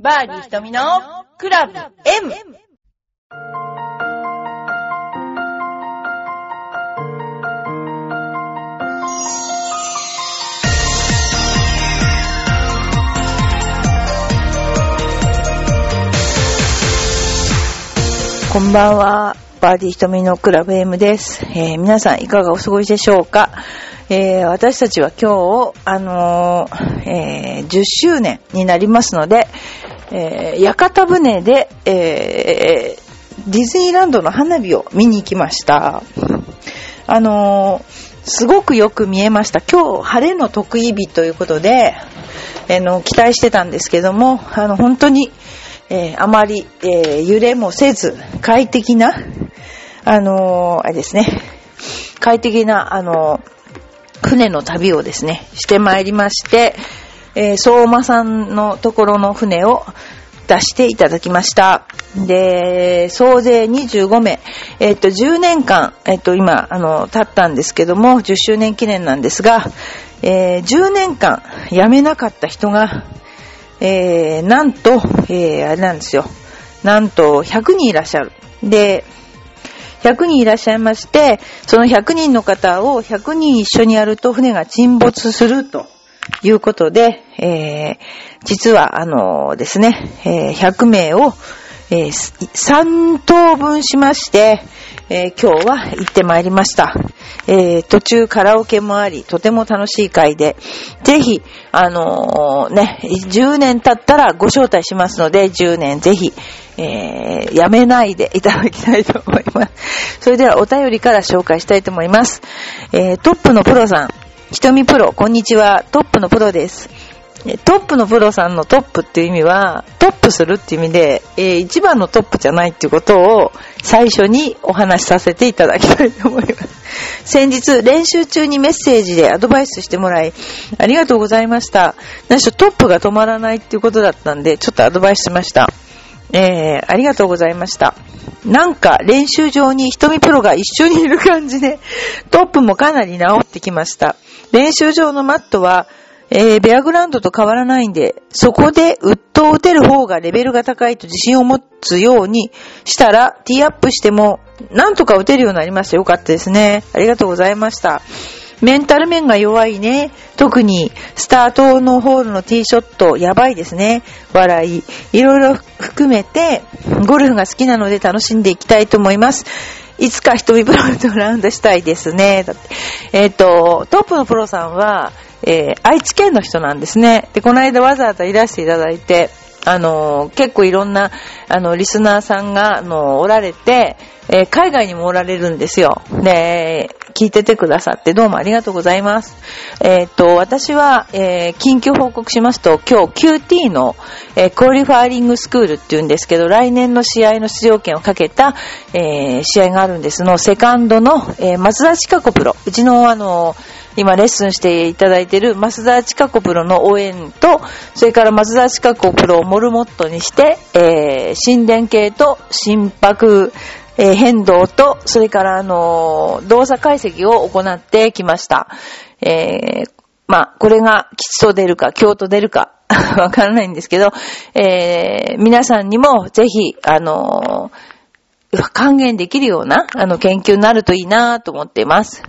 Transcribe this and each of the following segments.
バーディー瞳のクラブ M! こんばんは。バーディー瞳のクラブ M です。えー皆さんいかがお過ごしでしょうか、えー私たちは今日、あのーえー10周年になりますので、えー屋形船で、えーディズニーランドの花火を見に行きました。あのーすごくよく見えました。今日、晴れの得意日ということで、あの、期待してたんですけども、あの、本当に、えあまり、え揺れもせず、快適な、あのあれですね、快適な、あの船の旅をですね、してまいりまして、えー相馬さんのところの船を出していただきました。で、総勢25名、えっと、10年間、えっと、今、あの、経ったんですけども、10周年記念なんですが、えー10年間辞めなかった人が、えー、なんと、えー、あれなんですよ。なんと、100人いらっしゃる。で、100人いらっしゃいまして、その100人の方を100人一緒にやると船が沈没するということで、えー、実はあのですね、えー100名を、えー3等分しまして、えー今日は行ってまいりました。えー途中カラオケもあり、とても楽しい会で、ぜひ、あのーね、10年経ったらご招待しますので、10年ぜひ、えーやめないでいただきたいと思います。それではお便りから紹介したいと思います。えートップのプロさん、ひとみプロ、こんにちは。トップのプロです。トップのプロさんのトップっていう意味は、トップするっていう意味で、えー一番のトップじゃないっていうことを最初にお話しさせていただきたいと思います。先日、練習中にメッセージでアドバイスしてもらい、ありがとうございました。何しろトップが止まらないっていうことだったんで、ちょっとアドバイスしました。えー、ありがとうございました。なんか練習場に瞳プロが一緒にいる感じで、トップもかなり治ってきました。練習場のマットは、えー、ベアグラウンドと変わらないんで、そこでウッドを打てる方がレベルが高いと自信を持つようにしたら、ティーアップしても、なんとか打てるようになりました。よかったですね。ありがとうございました。メンタル面が弱いね。特に、スタートのホールのティーショット、やばいですね。笑い。いろいろ含めて、ゴルフが好きなので楽しんでいきたいと思います。いつか瞳プロとラウンドしたいですね。だって。えっ、と、トップのプロさんは、えー愛知県の人なんですね。で、この間わざわざいらしていただいて、あの結構いろんな、あの、リスナーさんが、あの、おられて、えー海外にもおられるんですよ。で、聞いててくださってどうもありがとうございます。えっ、と、私は、えー緊急報告しますと、今日 QT の、えークオリファーリングスクールっていうんですけど、来年の試合の出場権をかけた、え試合があるんですの、セカンドの、え松田千佳子プロ。うちの、あの今レッスンしていただいている増田千佳子プロの応援と、それから増田千佳子プロをモルモットにして、えー、心電計と心拍、えー変動と、それからあの動作解析を行ってきました。えーまあ、これが吉と出るか、京と出るか、わからないんですけど、えー皆さんにもぜひ、あのー還元できるような、あの、研究になるといいなと思っています。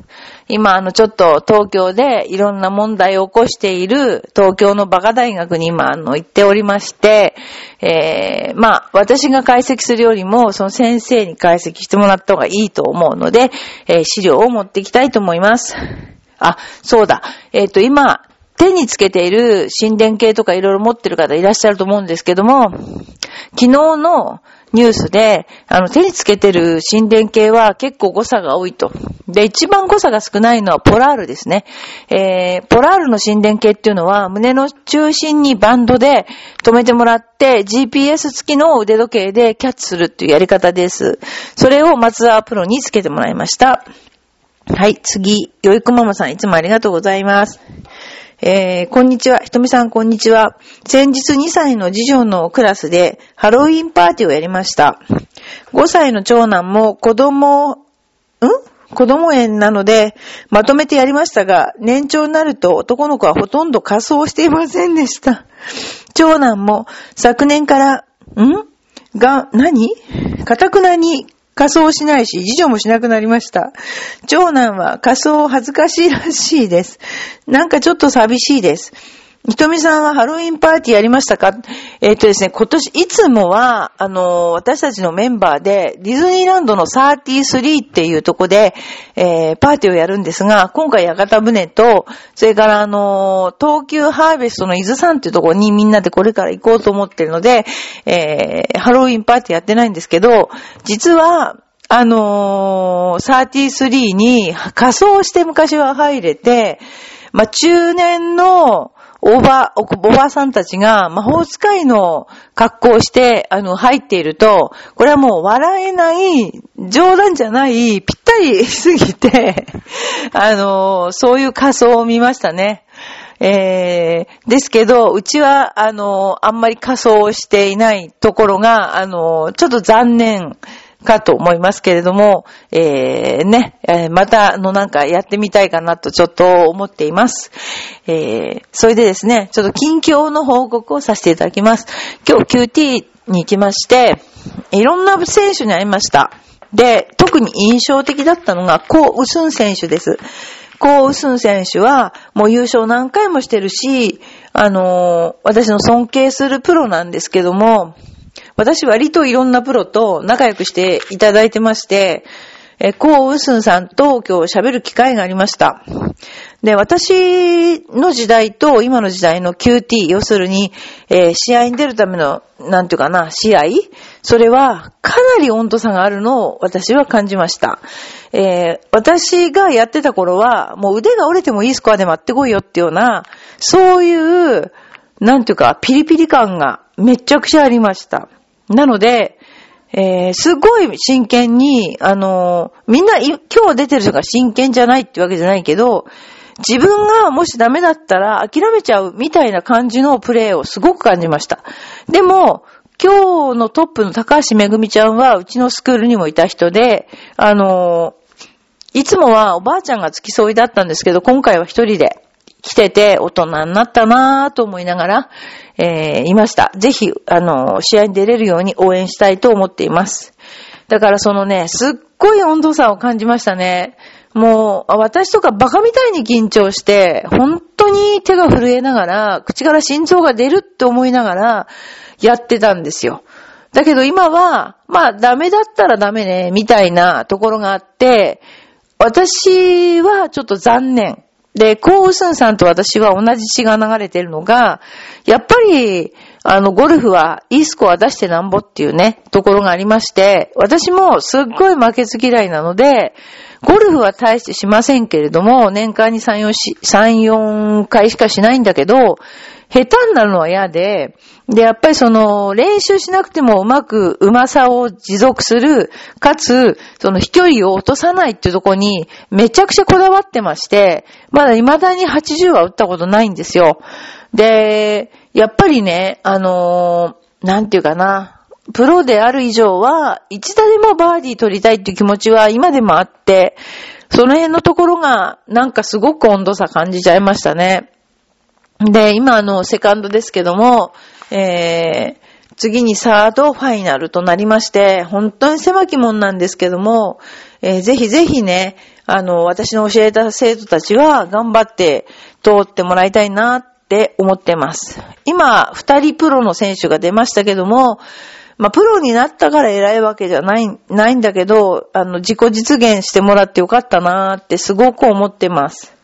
今、あの、ちょっと東京でいろんな問題を起こしている東京のバカ大学に今、あの、行っておりまして、えー、まあ、私が解析するよりも、その先生に解析してもらった方がいいと思うので、えー資料を持っていきたいと思います。あ、そうだ。えっ、と、今、手につけている心電計とかいろいろ持ってる方いらっしゃると思うんですけども、昨日のニュースで、あの、手につけてる心電計は結構誤差が多いと。で、一番誤差が少ないのはポラールですね。えー、ポラールの心電計っていうのは胸の中心にバンドで止めてもらって、GPS 付きの腕時計でキャッチするっていうやり方です。それを松田プロにつけてもらいました。はい、次、よいこママさん、いつもありがとうございます。えー、こんにちは。ひとみさん、こんにちは。先日2歳の次女のクラスでハロウィンパーティーをやりました。5歳の長男も子供、ん？子供園なので、まとめてやりましたが、年長になると男の子はほとんど仮装していませんでした。長男も昨年から、ん？が、何？かたくなに仮装しないし、次女もしなくなりました。長男は仮装恥ずかしいらしいです。なんかちょっと寂しいです。ひとみさんはハロウィンパーティーやりましたか？えっ、ー、とですね、今年、いつもは、あの、私たちのメンバーで、ディズニーランドの33っていうとこで、えー、パーティーをやるんですが、今回屋形船と、それからあの東急ハーベストの伊豆山っていうとこにみんなでこれから行こうと思ってるので、えハロウィンパーティーやってないんですけど、実は、あのー33に仮装して昔は入れて、まあ、中年の、おば、おばさんたちが魔法使いの格好をして、あの、入っていると、これはもう笑えない、冗談じゃない、ぴったりすぎて、あの、そういう仮装を見ましたね。えー、ですけど、うちは、あの、あんまり仮装をしていないところが、あの、ちょっと残念かと思いますけれども、えー、ね、また、のなんかやってみたいかなとちょっと思っています。えー、それでですね、ちょっと近況の報告をさせていただきます。今日 QT に行きまして、いろんな選手に会いました。で、特に印象的だったのが、コウ・ウスン選手です。コウ・ウスン選手は、もう優勝何回もしてるし、あのー、私の尊敬するプロなんですけども、私割といろんなプロと仲良くしていただいてまして、えコウ・ウスンさんと今日喋る機会がありました。で、私の時代と今の時代の QT、要するに、えー、試合に出るための、なんていうかな、試合？それはかなり温度差があるのを私は感じました。えー、私がやってた頃は、もう腕が折れてもいいスコアで待ってこいよっていうような、そういう、なんていうか、ピリピリ感がめっちゃくちゃありました。なので、えー、すごい真剣に、あのー、みんな今日出てる人が真剣じゃないってわけじゃないけど、自分がもしダメだったら諦めちゃうみたいな感じのプレーをすごく感じました。でも、今日のトップの高橋めぐみちゃんはうちのスクールにもいた人で、あのー、いつもはおばあちゃんが付き添いだったんですけど、今回は一人で来てて大人になったなぁと思いながら、えー、いました。ぜひ、あの、試合に出れるように応援したいと思っています。だからそのね、すっごい温度差を感じましたね。もう、私とかバカみたいに緊張して、本当に手が震えながら、口から心臓が出るって思いながら、やってたんですよ。だけど今は、まあダメだったらダメね、みたいなところがあって、私はちょっと残念。で、コウ・ウスンさんと私は同じ血が流れてるのが、やっぱり、あの、ゴルフはいいスコア出してなんぼっていうね、ところがありまして、私もすっごい負けず嫌いなので、ゴルフは大してしませんけれども、年間に3、4、3、4回しかしないんだけど、下手になるのは嫌で、で、やっぱりその、練習しなくてもうまく、うまさを持続する、かつ、その飛距離を落とさないっていうとこに、めちゃくちゃこだわってまして、まだ未だに80は打ったことないんですよ。で、やっぱりね、あのー、なんていうかな、プロである以上は、一打でもバーディー取りたいっていう気持ちは今でもあって、その辺のところが、なんかすごく温度差感じちゃいましたね。で、今あの、セカンドですけども、えー、次にサードファイナルとなりまして、本当に狭き門なんですけども、えー、ぜひぜひね、あの、私の教えた生徒たちは頑張って通ってもらいたいなって思ってます。今、二人プロの選手が出ましたけども、まあ、プロになったから偉いわけじゃない、ないんだけど、あの、自己実現してもらってよかったなってすごく思ってます。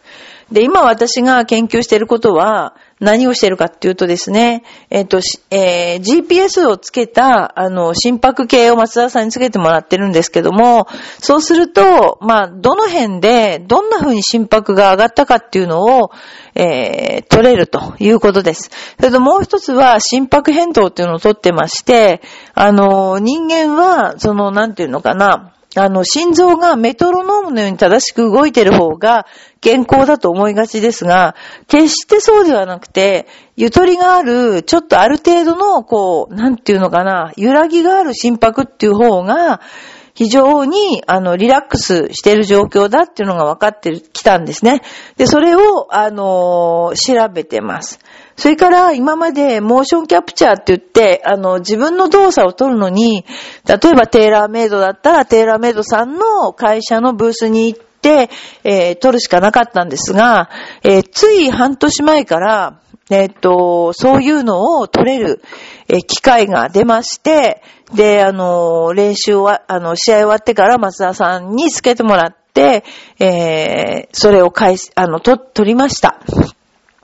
で、今私が研究していることは、何をしているかっていうとですね、えっ、ー、と、えー、GPS をつけた、あの、心拍計を松田さんにつけてもらってるんですけども、そうすると、まあ、どの辺で、どんな風に心拍が上がったかっていうのを、えー、取れるということです。それともう一つは、心拍変動っていうのを取ってまして、あの、人間は、その、なんていうのかな、あの、心臓がメトロノームのように正しく動いている方が健康だと思いがちですが、決してそうではなくて、ゆとりがある、ちょっとある程度の、こう、なんていうのかな、揺らぎがある心拍っていう方が、非常に、あの、リラックスしている状況だっていうのが分かってきたんですね。で、それを、あの調べてます。それから今までモーションキャプチャーって言って、あの、自分の動作を撮るのに、例えばテーラーメイドだったら、テーラーメイドさんの会社のブースに行って、えー、撮るしかなかったんですが、えー、つい半年前から、えっ、と、そういうのを撮れる、え機会が出まして、で、あの、練習は、あの、試合終わってから松田さんにつけてもらって、え、それを返し、あの、と、撮りました。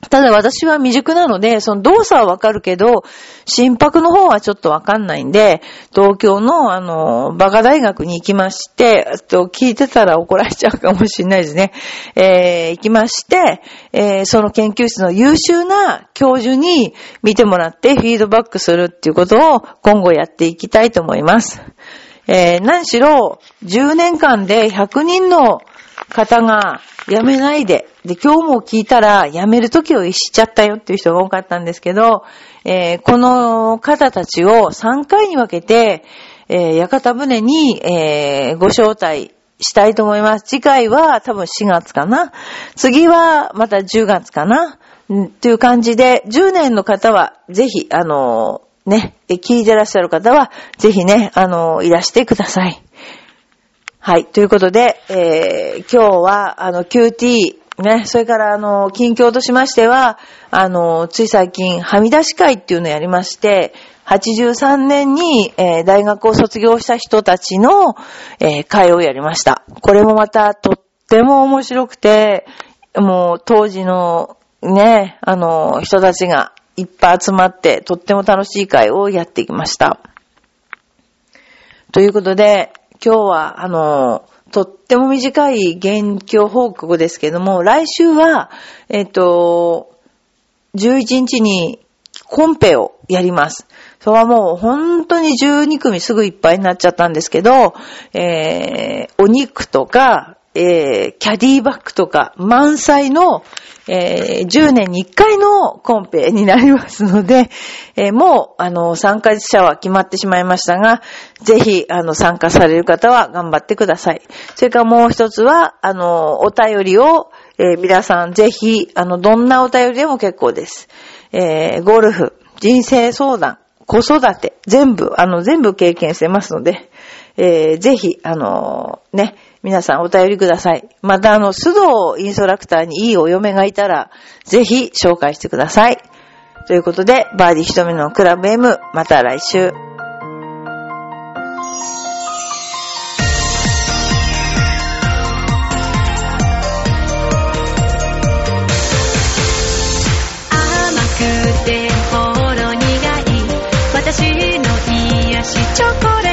ただ私は未熟なので、その動作はわかるけど、心拍の方はちょっとわかんないんで、東京のあの、バカ大学に行きまして、と聞いてたら怒られちゃうかもしれないですね。えー、行きまして、えー、その研究室の優秀な教授に見てもらってフィードバックするっていうことを今後やっていきたいと思います。えー、何しろ、10年間で100人の方が辞めないで、で、今日も聞いたら辞める時を逸しちゃったよっていう人が多かったんですけど、えー、この方たちを3回に分けて、えー、屋形船に、えー、ご招待したいと思います。次回は多分4月かな。次はまた10月かな。という感じで、10年の方はぜひ、あのね、聞いてらっしゃる方は、ぜひね、あのいらしてください。はい。ということで、えー、今日は、あの、QT、ね、それからあの、近況としましては、あの、つい最近、はみ出し会っていうのをやりまして、83年に、えー、大学を卒業した人たちの、えー、会をやりました。これもまたとっても面白くて、もう当時のね、あの、人たちがいっぱい集まって、とっても楽しい会をやってきました。ということで、今日は、あの、とっても短い現況報告ですけども、来週は、えっ、と、11日にコンペをやります。それはもう本当に12組すぐいっぱいになっちゃったんですけど、えー、お肉とか、えー、キャディバッグとか満載の、えー、10年に1回のコンペになりますので、えー、もう、あの、参加者は決まってしまいましたが、ぜひ、あの、参加される方は頑張ってください。それからもう一つは、あの、お便りを、えー、皆さんぜひ、あの、どんなお便りでも結構です。えー、ゴルフ、人生相談、子育て、全部、あの、全部経験してますので、えー、ぜひ、あのね、皆さんお便りください。またあの、須藤インストラクターにいいお嫁がいたら、ぜひ紹介してください。ということで、バーディー瞳のクラブ M、また来週。私の癒しチョコレート